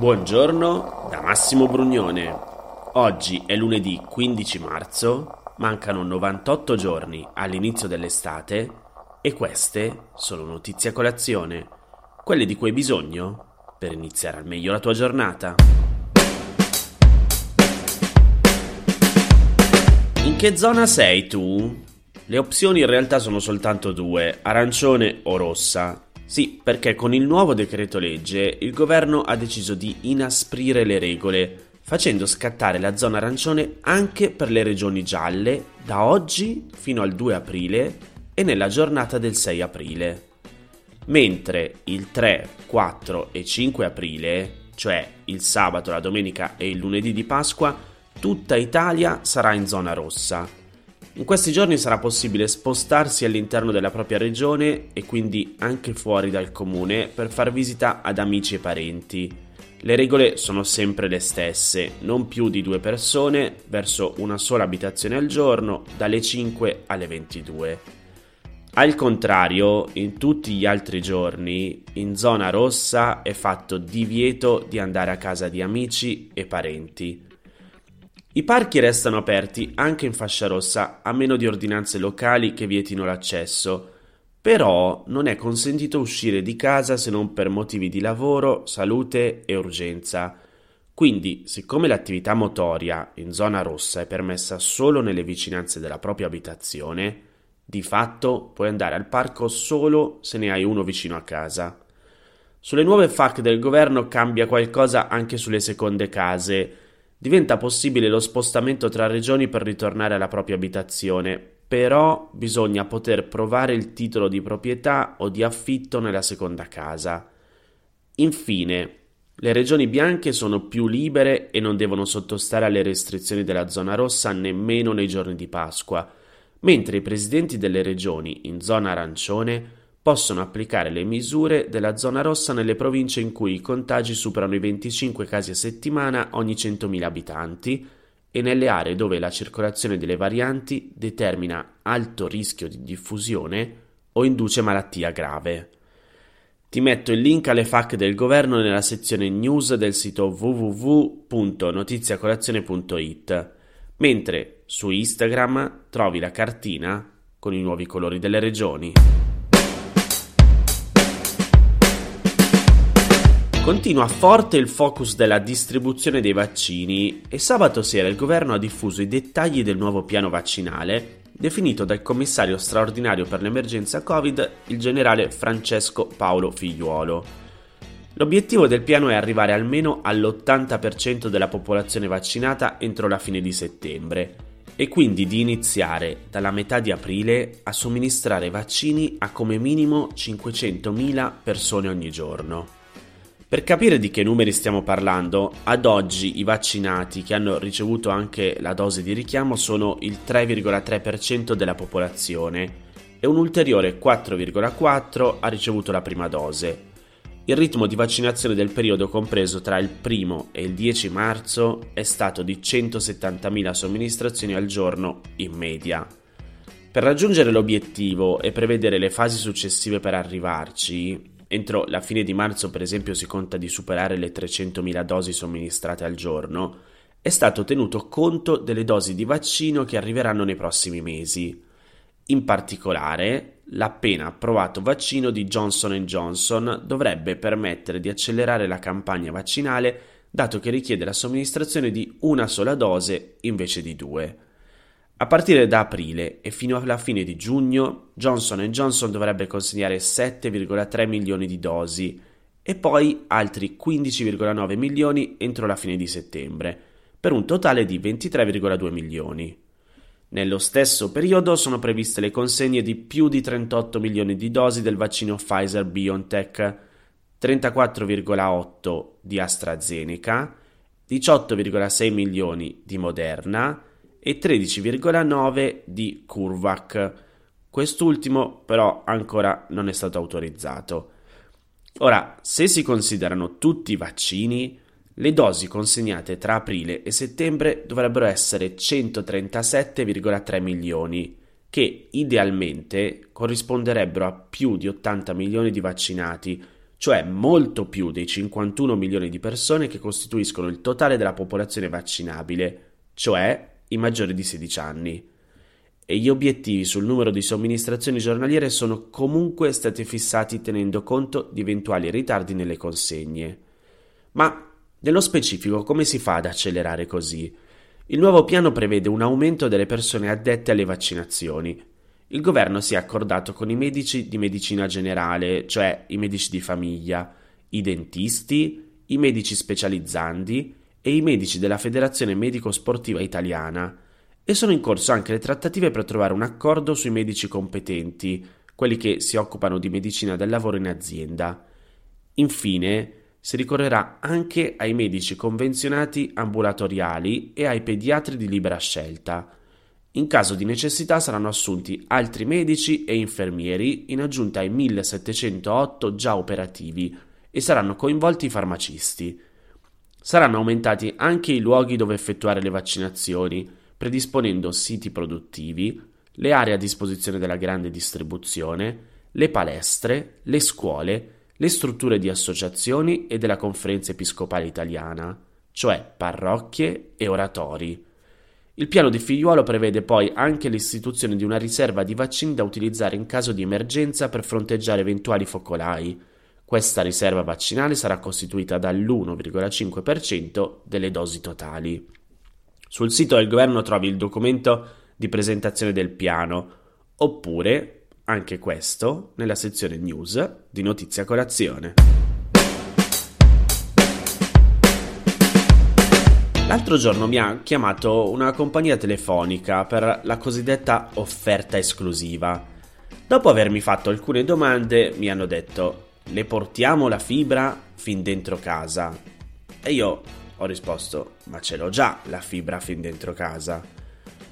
Buongiorno da Massimo Brugnone. Oggi è lunedì 15 marzo, mancano 98 giorni all'inizio dell'estate e queste sono notizie a colazione, quelle di cui hai bisogno per iniziare al meglio la tua giornata. In che zona sei tu? Le opzioni in realtà sono soltanto due, arancione o rossa. Sì, perché con il nuovo decreto legge il governo ha deciso di inasprire le regole, facendo scattare la zona arancione anche per le regioni gialle da oggi fino al 2 aprile e nella giornata del 6 aprile. Mentre il 3, 4 e 5 aprile, cioè il sabato, la domenica e il lunedì di Pasqua, tutta Italia sarà in zona rossa in questi giorni sarà possibile spostarsi all'interno della propria regione e quindi anche fuori dal comune per far visita ad amici e parenti. Le regole sono sempre le stesse, non più di due persone verso una sola abitazione al giorno dalle 5 alle 22. Al contrario, in tutti gli altri giorni, in zona rossa è fatto divieto di andare a casa di amici e parenti. I parchi restano aperti anche in fascia rossa a meno di ordinanze locali che vietino l'accesso, però non è consentito uscire di casa se non per motivi di lavoro, salute e urgenza. Quindi, siccome l'attività motoria in zona rossa è permessa solo nelle vicinanze della propria abitazione, di fatto puoi andare al parco solo se ne hai uno vicino a casa. Sulle nuove FAC del governo cambia qualcosa anche sulle seconde case, diventa possibile lo spostamento tra regioni per ritornare alla propria abitazione, però bisogna poter provare il titolo di proprietà o di affitto nella seconda casa. Infine, le regioni bianche sono più libere e non devono sottostare alle restrizioni della zona rossa nemmeno nei giorni di Pasqua, mentre i presidenti delle regioni in zona arancione possono applicare le misure della zona rossa nelle province in cui i contagi superano i 25 casi a settimana ogni 100.000 abitanti e nelle aree dove la circolazione delle varianti determina alto rischio di diffusione o induce malattia grave. Ti metto il link alle FAC del governo nella sezione news del sito www.notiziacolazione.it, mentre su Instagram trovi la cartina con i nuovi colori delle regioni. Continua forte il focus della distribuzione dei vaccini e sabato sera il governo ha diffuso i dettagli del nuovo piano vaccinale definito dal commissario straordinario per l'emergenza Covid, il generale Francesco Paolo Figliuolo. L'obiettivo del piano è arrivare almeno all'80% della popolazione vaccinata entro la fine di settembre e quindi di iniziare dalla metà di aprile a somministrare vaccini a come minimo 500.000 persone ogni giorno. Per capire di che numeri stiamo parlando, ad oggi i vaccinati che hanno ricevuto anche la dose di richiamo sono il 3,3% della popolazione e un ulteriore 4,4% ha ricevuto la prima dose. Il ritmo di vaccinazione del periodo compreso tra il 1 e il 10 marzo è stato di 170.000 somministrazioni al giorno in media. Per raggiungere l'obiettivo e prevedere le fasi successive per arrivarci, entro la fine di marzo per esempio si conta di superare le 300.000 dosi somministrate al giorno, è stato tenuto conto delle dosi di vaccino che arriveranno nei prossimi mesi. In particolare, l'appena approvato vaccino di Johnson Johnson dovrebbe permettere di accelerare la campagna vaccinale dato che richiede la somministrazione di una sola dose invece di due. A partire da aprile e fino alla fine di giugno, Johnson Johnson dovrebbe consegnare 7,3 milioni di dosi e poi altri 15,9 milioni entro la fine di settembre, per un totale di 23,2 milioni. Nello stesso periodo sono previste le consegne di più di 38 milioni di dosi del vaccino Pfizer BioNTech, 34,8 di AstraZeneca, 18,6 milioni di Moderna, e 13,9 di Curvac. Quest'ultimo però ancora non è stato autorizzato. Ora, se si considerano tutti i vaccini, le dosi consegnate tra aprile e settembre dovrebbero essere 137,3 milioni, che idealmente corrisponderebbero a più di 80 milioni di vaccinati, cioè molto più dei 51 milioni di persone che costituiscono il totale della popolazione vaccinabile, cioè i maggiori di 16 anni. E gli obiettivi sul numero di somministrazioni giornaliere sono comunque stati fissati tenendo conto di eventuali ritardi nelle consegne. Ma nello specifico come si fa ad accelerare così? Il nuovo piano prevede un aumento delle persone addette alle vaccinazioni, il governo si è accordato con i medici di medicina generale, cioè i medici di famiglia, i dentisti, i medici specializzanti e i medici della Federazione Medico Sportiva Italiana e sono in corso anche le trattative per trovare un accordo sui medici competenti, quelli che si occupano di medicina del lavoro in azienda. Infine, si ricorrerà anche ai medici convenzionati ambulatoriali e ai pediatri di libera scelta. In caso di necessità saranno assunti altri medici e infermieri in aggiunta ai 1708 già operativi e saranno coinvolti i farmacisti. Saranno aumentati anche i luoghi dove effettuare le vaccinazioni, predisponendo siti produttivi, le aree a disposizione della grande distribuzione, le palestre, le scuole, le strutture di associazioni e della Conferenza Episcopale Italiana, cioè parrocchie e oratori. Il piano di figliuolo prevede poi anche l'istituzione di una riserva di vaccini da utilizzare in caso di emergenza per fronteggiare eventuali focolai. Questa riserva vaccinale sarà costituita dall'1,5% delle dosi totali. Sul sito del governo trovi il documento di presentazione del piano, oppure anche questo nella sezione news di Notizia Colazione. L'altro giorno mi ha chiamato una compagnia telefonica per la cosiddetta offerta esclusiva. Dopo avermi fatto alcune domande mi hanno detto le portiamo la fibra fin dentro casa. E io ho risposto ma ce l'ho già la fibra fin dentro casa.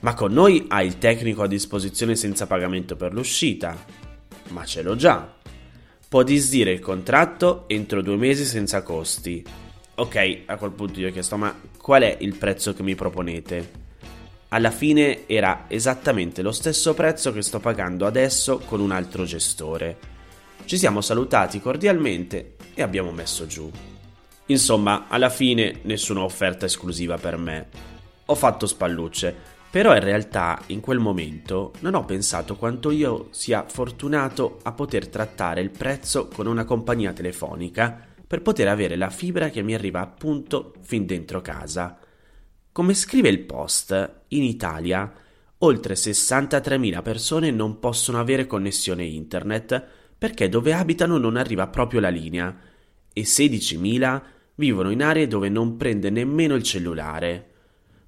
Ma con noi hai il tecnico a disposizione senza pagamento per l'uscita. Ma ce l'ho già. Può disdire il contratto entro due mesi senza costi Ok, a quel punto gli ho chiesto, ma qual è il prezzo che mi proponete? Alla fine era esattamente lo stesso prezzo che sto pagando adesso con un altro gestore. Ci siamo salutati cordialmente e abbiamo messo giù. Insomma, alla fine nessuna offerta esclusiva per me. Ho fatto spallucce, però in realtà in quel momento non ho pensato quanto io sia fortunato a poter trattare il prezzo con una compagnia telefonica per poter avere la fibra che mi arriva appunto fin dentro casa. Come scrive il post, in Italia oltre 63.000 persone non possono avere connessione internet perché dove abitano non arriva proprio la linea e 16.000 vivono in aree dove non prende nemmeno il cellulare.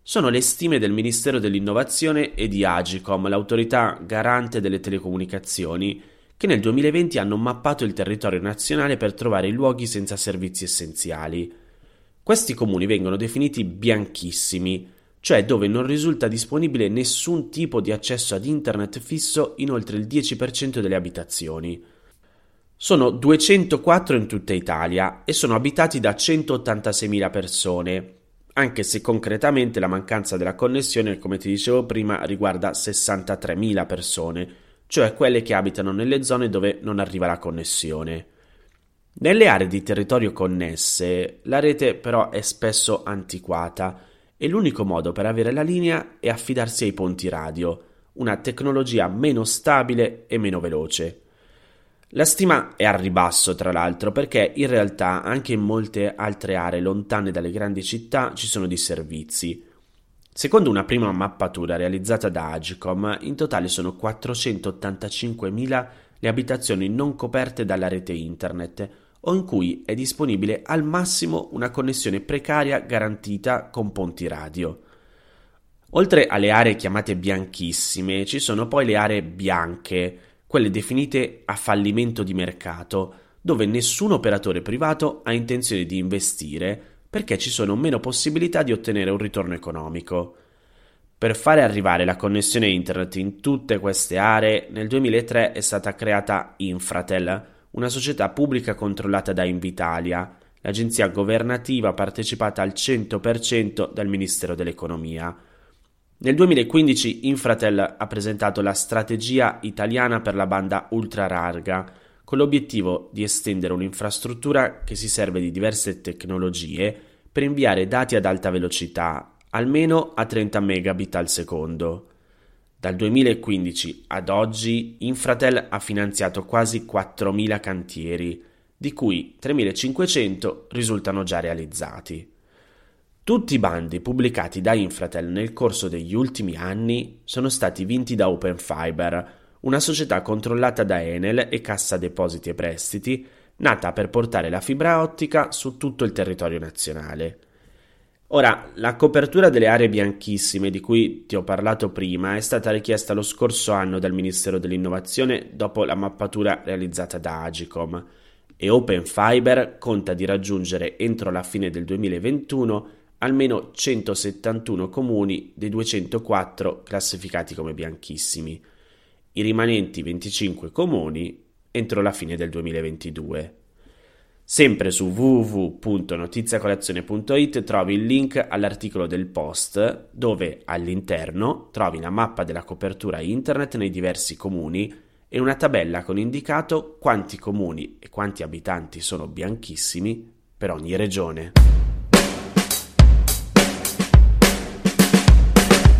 Sono le stime del Ministero dell'Innovazione e di Agicom, l'autorità garante delle telecomunicazioni, che nel 2020 hanno mappato il territorio nazionale per trovare i luoghi senza servizi essenziali. Questi comuni vengono definiti bianchissimi, cioè dove non risulta disponibile nessun tipo di accesso ad internet fisso in oltre il 10% delle abitazioni. Sono 204 in tutta Italia e sono abitati da 186.000 persone, anche se concretamente la mancanza della connessione, come ti dicevo prima, riguarda 63.000 persone, cioè quelle che abitano nelle zone dove non arriva la connessione. Nelle aree di territorio connesse la rete però è spesso antiquata e l'unico modo per avere la linea è affidarsi ai ponti radio, una tecnologia meno stabile e meno veloce. La stima è al ribasso, tra l'altro, perché in realtà anche in molte altre aree lontane dalle grandi città ci sono disservizi. Secondo una prima mappatura realizzata da Agicom, in totale sono 485.000 le abitazioni non coperte dalla rete internet o in cui è disponibile al massimo una connessione precaria garantita con ponti radio. Oltre alle aree chiamate bianchissime, ci sono poi le aree bianche, quelle definite a fallimento di mercato, dove nessun operatore privato ha intenzione di investire perché ci sono meno possibilità di ottenere un ritorno economico. Per fare arrivare la connessione internet in tutte queste aree, nel 2003 è stata creata Infratel, una società pubblica controllata da Invitalia, l'agenzia governativa partecipata al 100% dal Ministero dell'Economia. Nel 2015 Infratel ha presentato la strategia italiana per la banda ultralarga, con l'obiettivo di estendere un'infrastruttura che si serve di diverse tecnologie per inviare dati ad alta velocità, almeno a 30 megabit al secondo. Dal 2015 ad oggi Infratel ha finanziato quasi 4.000 cantieri, di cui 3.500 risultano già realizzati. Tutti i bandi pubblicati da Infratel nel corso degli ultimi anni sono stati vinti da Open Fiber, una società controllata da Enel e Cassa Depositi e Prestiti, nata per portare la fibra ottica su tutto il territorio nazionale. Ora, la copertura delle aree bianchissime di cui ti ho parlato prima è stata richiesta lo scorso anno dal Ministero dell'Innovazione dopo la mappatura realizzata da Agicom e Open Fiber conta di raggiungere entro la fine del 2021 almeno 171 comuni dei 204 classificati come bianchissimi i rimanenti 25 comuni entro la fine del 2022. Sempre su www.notiziacolazione.it trovi il link all'articolo del post dove all'interno trovi la mappa della copertura internet nei diversi comuni e una tabella con indicato quanti comuni e quanti abitanti sono bianchissimi per ogni regione.